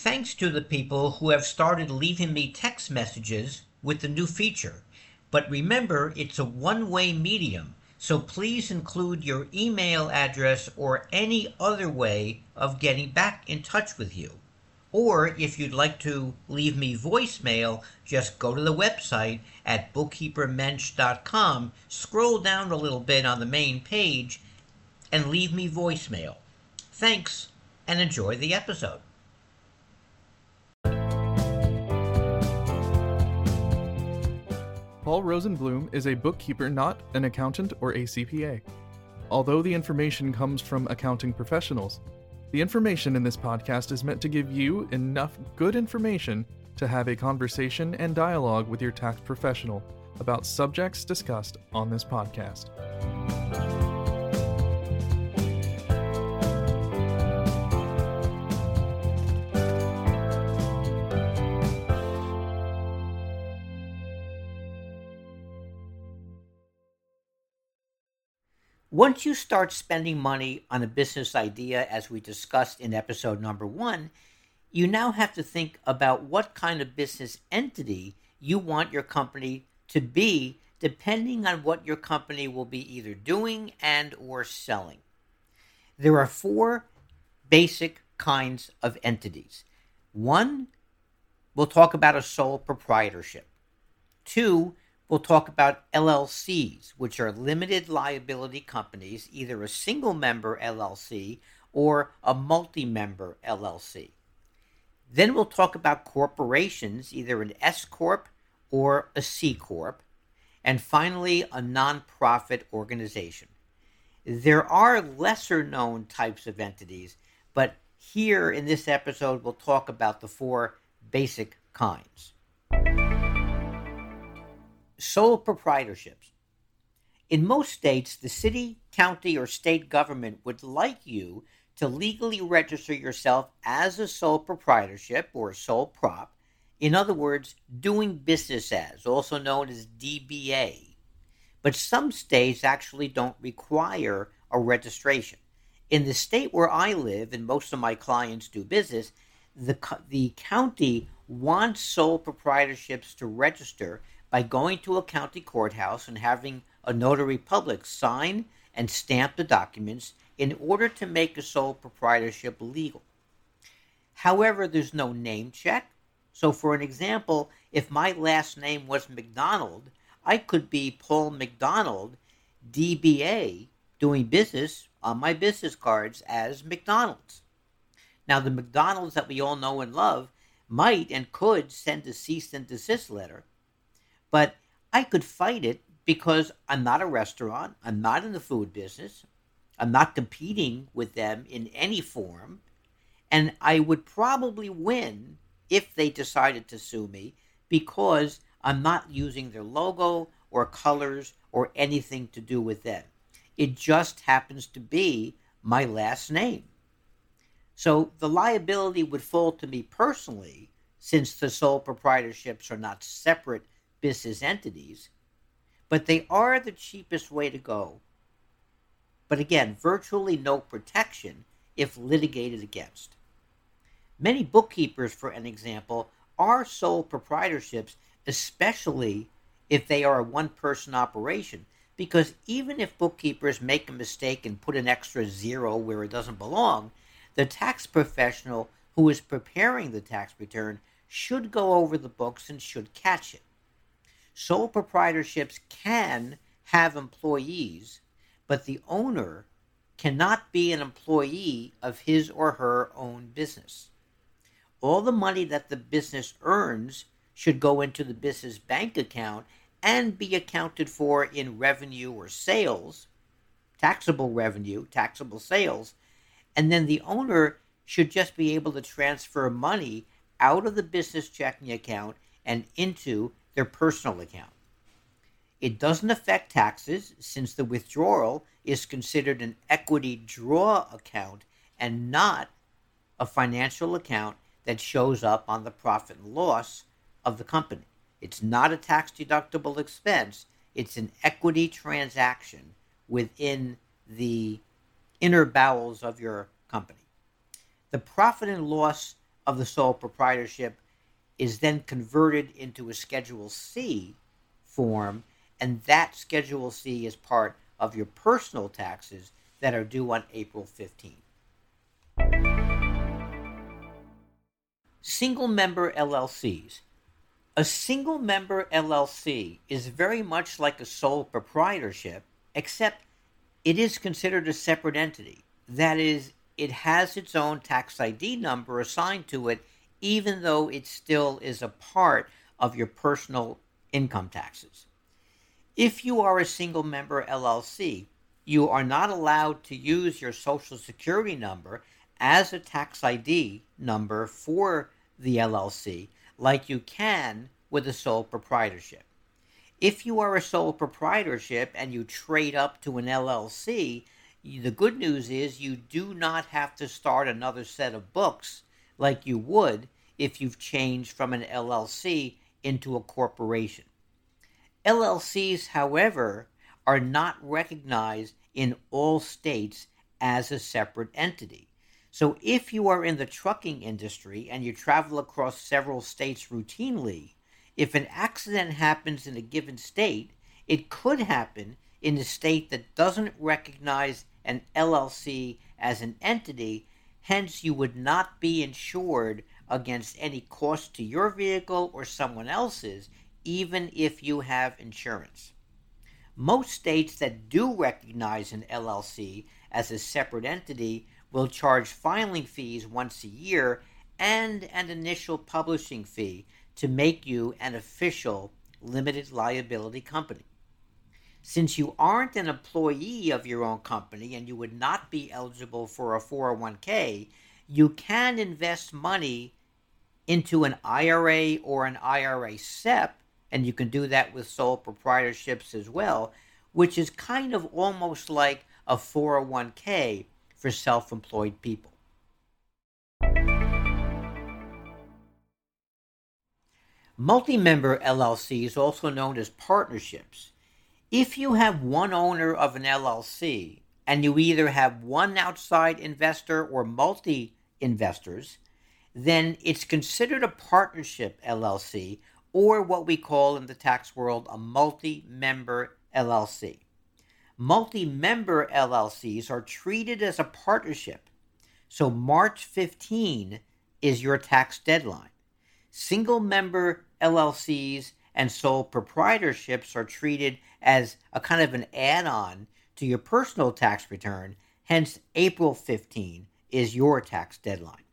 Thanks to the people who have started leaving me text messages with the new feature. But remember, it's a one way medium, so please include your email address or any other way of getting back in touch with you. Or if you'd like to leave me voicemail, just go to the website at bookkeepermensch.com, scroll down a little bit on the main page, and leave me voicemail. Thanks, and enjoy the episode. Paul Rosenblum is a bookkeeper, not an accountant or a CPA. Although the information comes from accounting professionals, the information in this podcast is meant to give you enough good information to have a conversation and dialogue with your tax professional about subjects discussed on this podcast. Once you start spending money on a business idea, as we discussed in episode number one, you now have to think about what kind of business entity you want your company to be depending on what your company will be either doing and or selling. There are four basic kinds of entities. One, we'll talk about a sole proprietorship. Two, we'll talk about LLCs, which are limited liability companies, either a single member LLC or a multi member LLC. Then we'll talk about corporations, either an S Corp or a C Corp. And finally, a nonprofit organization. There are lesser known types of entities, but here in this episode, we'll talk about the four basic kinds. Sole proprietorships. In most states, the city, county, or state government would like you to legally register yourself as a sole proprietorship or sole prop. In other words, doing business as, also known as DBA. But some states actually don't require a registration. In the state where I live and most of my clients do business, the, the county wants sole proprietorships to register by going to a county courthouse and having a notary public sign and stamp the documents in order to make a sole proprietorship legal. However, there's no name check. So, for an example, if my last name was McDonald, I could be Paul McDonald, DBA, doing business on my business cards as McDonald's. Now, the McDonald's that we all know and love might and could send a cease and desist letter, but I could fight it because I'm not a restaurant, I'm not in the food business, I'm not competing with them in any form. And I would probably win if they decided to sue me because I'm not using their logo or colors or anything to do with them. It just happens to be my last name. So the liability would fall to me personally since the sole proprietorships are not separate business entities, but they are the cheapest way to go but again, virtually no protection if litigated against. Many bookkeepers, for an example, are sole proprietorships, especially if they are a one person operation, because even if bookkeepers make a mistake and put an extra zero where it doesn't belong, the tax professional who is preparing the tax return should go over the books and should catch it. Sole proprietorships can have employees but the owner cannot be an employee of his or her own business. All the money that the business earns should go into the business bank account and be accounted for in revenue or sales, taxable revenue, taxable sales, and then the owner should just be able to transfer money out of the business checking account and into their personal account. It doesn't affect taxes since the withdrawal is considered an equity draw account and not a financial account that shows up on the profit and loss of the company. It's not a tax deductible expense, it's an equity transaction within the inner bowels of your company. The profit and loss of the sole proprietorship is then converted into a Schedule C form, and that Schedule C is part of your personal taxes that are due on April 15. Single member LLCs. A single member LLC is very much like a sole proprietorship, except it is considered a separate entity. That is, it has its own tax ID number assigned to it, even though it still is a part of your personal income taxes. If you are a single member LLC, you are not allowed to use your social security number as a tax ID number for the LLC like you can with a sole proprietorship. If you are a sole proprietorship and you trade up to an LLC, the good news is you do not have to start another set of books like you would if you've changed from an LLC into a corporation. LLCs, however, are not recognized in all states as a separate entity. So if you are in the trucking industry and you travel across several states routinely, if an accident happens in a given state, it could happen in a state that doesn't recognize an LLC as an entity, hence, you would not be insured against any cost to your vehicle or someone else's even if you have insurance. Most states that do recognize an LLC as a separate entity will charge filing fees once a year and an initial publishing fee to make you an official limited liability company. Since you aren't an employee of your own company and you would not be eligible for a 401k, you can invest money into an IRA or an IRA SEP and you can do that with sole proprietorships as well, which is kind of almost like a 401k for self employed people. Multi member LLCs, also known as partnerships. If you have one owner of an LLC and you either have one outside investor or multi investors, then it's considered a partnership LLC or what we call in the tax world a multi member LLC. Multi member LLCs are treated as a partnership, so March 15 is your tax deadline. Single member LLCs and sole proprietorships are treated as a kind of an add on to your personal tax return, hence, April 15 is your tax deadline.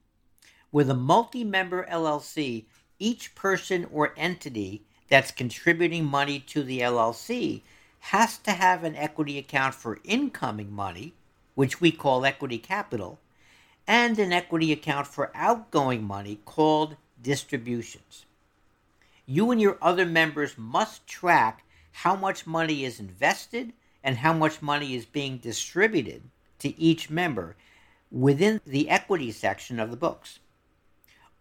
With a multi member LLC, each person or entity that's contributing money to the LLC has to have an equity account for incoming money, which we call equity capital, and an equity account for outgoing money called distributions. You and your other members must track how much money is invested and how much money is being distributed to each member within the equity section of the books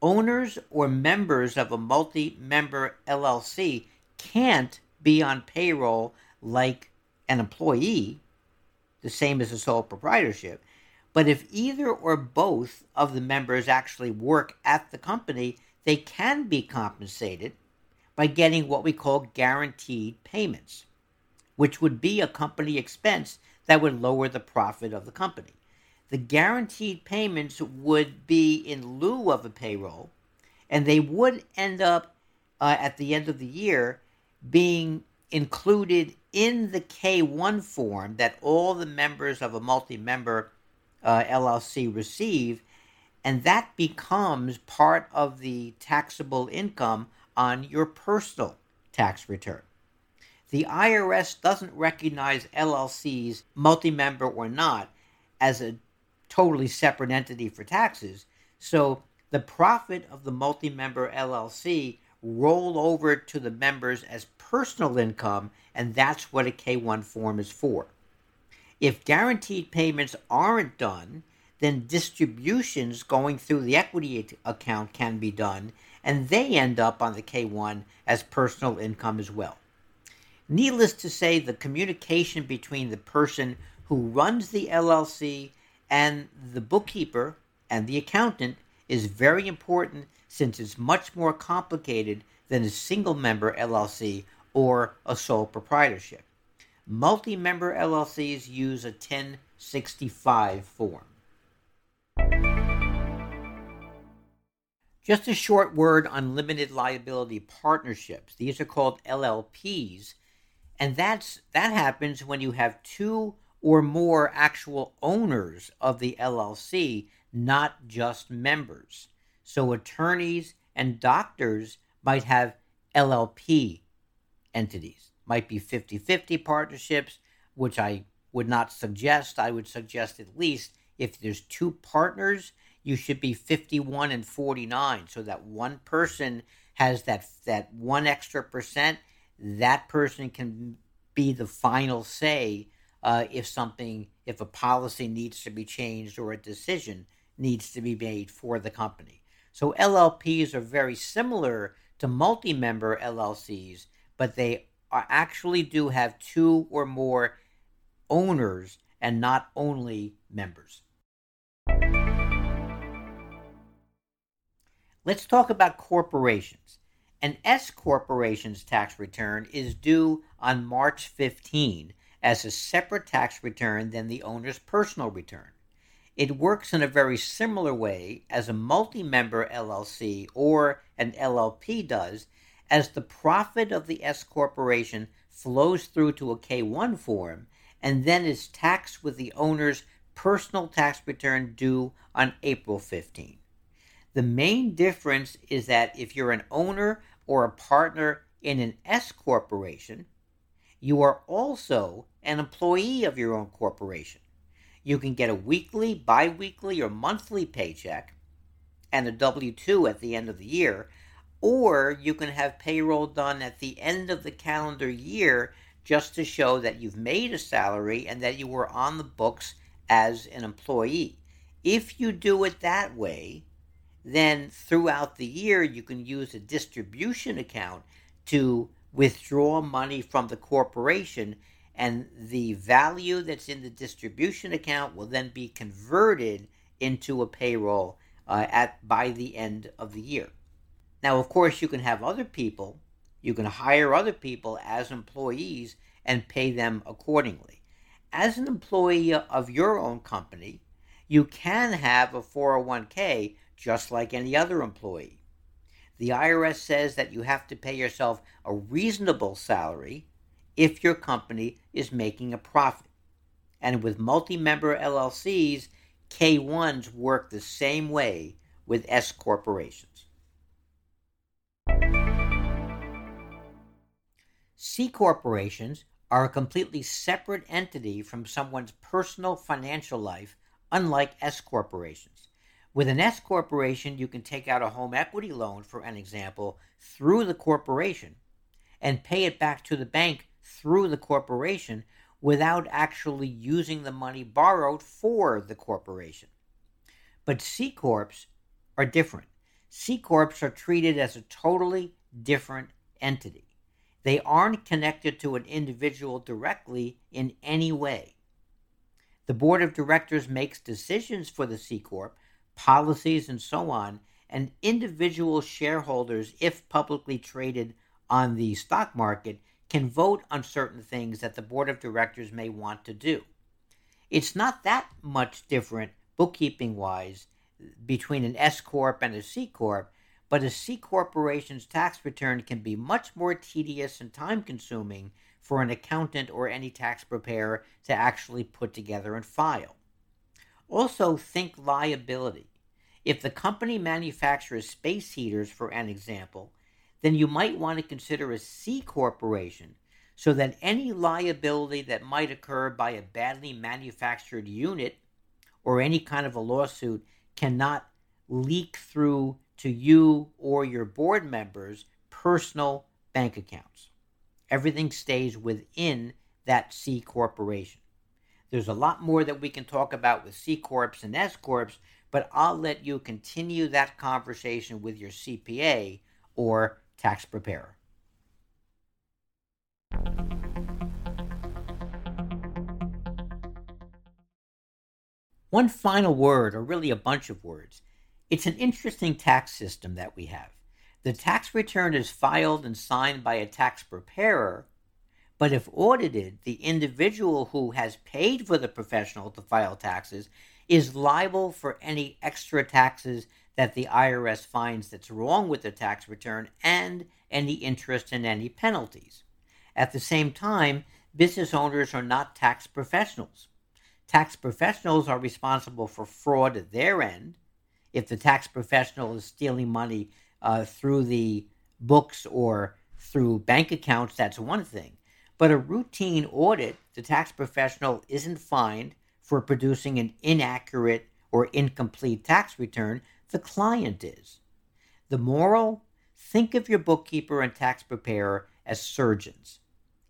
owners or members of a multi member LLC can't be on payroll like an employee, the same as a sole proprietorship. But if either or both of the members actually work at the company, they can be compensated by getting what we call guaranteed payments, which would be a company expense that would lower the profit of the company. The guaranteed payments would be in lieu of a payroll, and they would end up uh, at the end of the year being included in the K1 form that all the members of a multi member uh, LLC receive, and that becomes part of the taxable income on your personal tax return. The IRS doesn't recognize LLCs, multi member or not, as a totally separate entity for taxes. So the profit of the multi member LLC roll over to the members as personal income, and that's what a K1 form is for. If guaranteed payments aren't done, then distributions going through the equity account can be done, and they end up on the K1 as personal income as well. Needless to say, the communication between the person who runs the LLC and the bookkeeper and the accountant is very important since it's much more complicated than a single member LLC or a sole proprietorship. Multi member LLCs use a 1065 form. Just a short word on limited liability partnerships. These are called LLPs, and that's that happens when you have two or more actual owners of the LLC, not just members. So attorneys and doctors might have LLP entities. Might be 50-50 partnerships, which I would not suggest. I would suggest at least if there's two partners, you should be 51 and 49 so that one person has that that one extra percent that person can be the final say uh, if something if a policy needs to be changed or a decision needs to be made for the company. So llps are very similar to multi-member llcs but they are actually do have two or more owners and not only members Let's talk about corporations. An S corporation's tax return is due on March 15 as a separate tax return than the owner's personal return. It works in a very similar way as a multi member LLC or an LLP does, as the profit of the S corporation flows through to a K 1 form and then is taxed with the owner's personal tax return due on April 15. The main difference is that if you're an owner or a partner in an S corporation, you are also an employee of your own corporation. You can get a weekly, bi weekly, or monthly paycheck and a W 2 at the end of the year, or you can have payroll done at the end of the calendar year just to show that you've made a salary and that you were on the books as an employee. If you do it that way, then throughout the year you can use a distribution account to withdraw money from the corporation and the value that's in the distribution account will then be converted into a payroll uh, at by the end of the year. Now, of course, you can have other people, you can hire other people as employees and pay them accordingly. As an employee of your own company, you can have a 401k just like any other employee. The IRS says that you have to pay yourself a reasonable salary if your company is making a profit. And with multi member LLCs, K1s work the same way with S corporations. C corporations are a completely separate entity from someone's personal financial life, unlike S corporations. With an S corporation, you can take out a home equity loan, for an example, through the corporation and pay it back to the bank through the corporation without actually using the money borrowed for the corporation. But C Corps are different. C Corps are treated as a totally different entity. They aren't connected to an individual directly in any way. The board of directors makes decisions for the C Corp, policies, and so on, and individual shareholders, if publicly traded on the stock market, can vote on certain things that the board of directors may want to do. It's not that much different bookkeeping wise between an S Corp and a C Corp, but a C Corporation's tax return can be much more tedious and time consuming for an accountant or any tax preparer to actually put together and file. Also, think liability. If the company manufactures space heaters, for an example, then you might want to consider a C corporation so that any liability that might occur by a badly manufactured unit or any kind of a lawsuit cannot leak through to you or your board members' personal bank accounts. Everything stays within that C corporation. There's a lot more that we can talk about with C Corps and S Corps, but I'll let you continue that conversation with your CPA or tax preparer. One final word, or really a bunch of words. It's an interesting tax system that we have. The tax return is filed and signed by a tax preparer, but if audited, the individual who has paid for the professional to file taxes is liable for any extra taxes that the IRS finds that's wrong with the tax return and any interest and any penalties. At the same time, business owners are not tax professionals. Tax professionals are responsible for fraud at their end. If the tax professional is stealing money uh, through the books or through bank accounts, that's one thing. But a routine audit, the tax professional isn't fined for producing an inaccurate or incomplete tax return, the client is. The moral think of your bookkeeper and tax preparer as surgeons.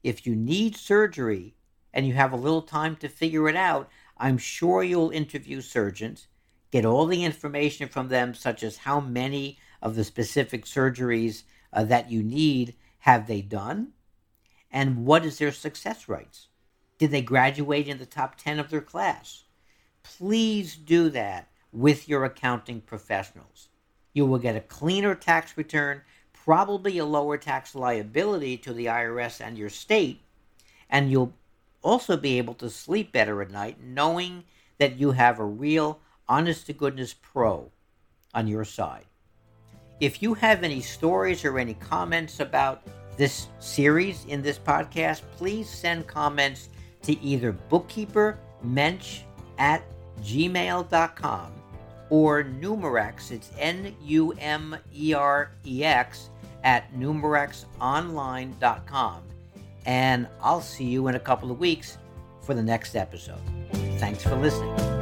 If you need surgery and you have a little time to figure it out, I'm sure you'll interview surgeons, get all the information from them, such as how many of the specific surgeries uh, that you need have they done, and what is their success rates. Did they graduate in the top 10 of their class? Please do that with your accounting professionals. You will get a cleaner tax return, probably a lower tax liability to the IRS and your state, and you'll also be able to sleep better at night knowing that you have a real, honest to goodness pro on your side. If you have any stories or any comments about this series in this podcast, please send comments to either bookkeepermensch at gmail.com or Numerex, it's N U M E R E X, at numerexonline.com. And I'll see you in a couple of weeks for the next episode. Thanks for listening.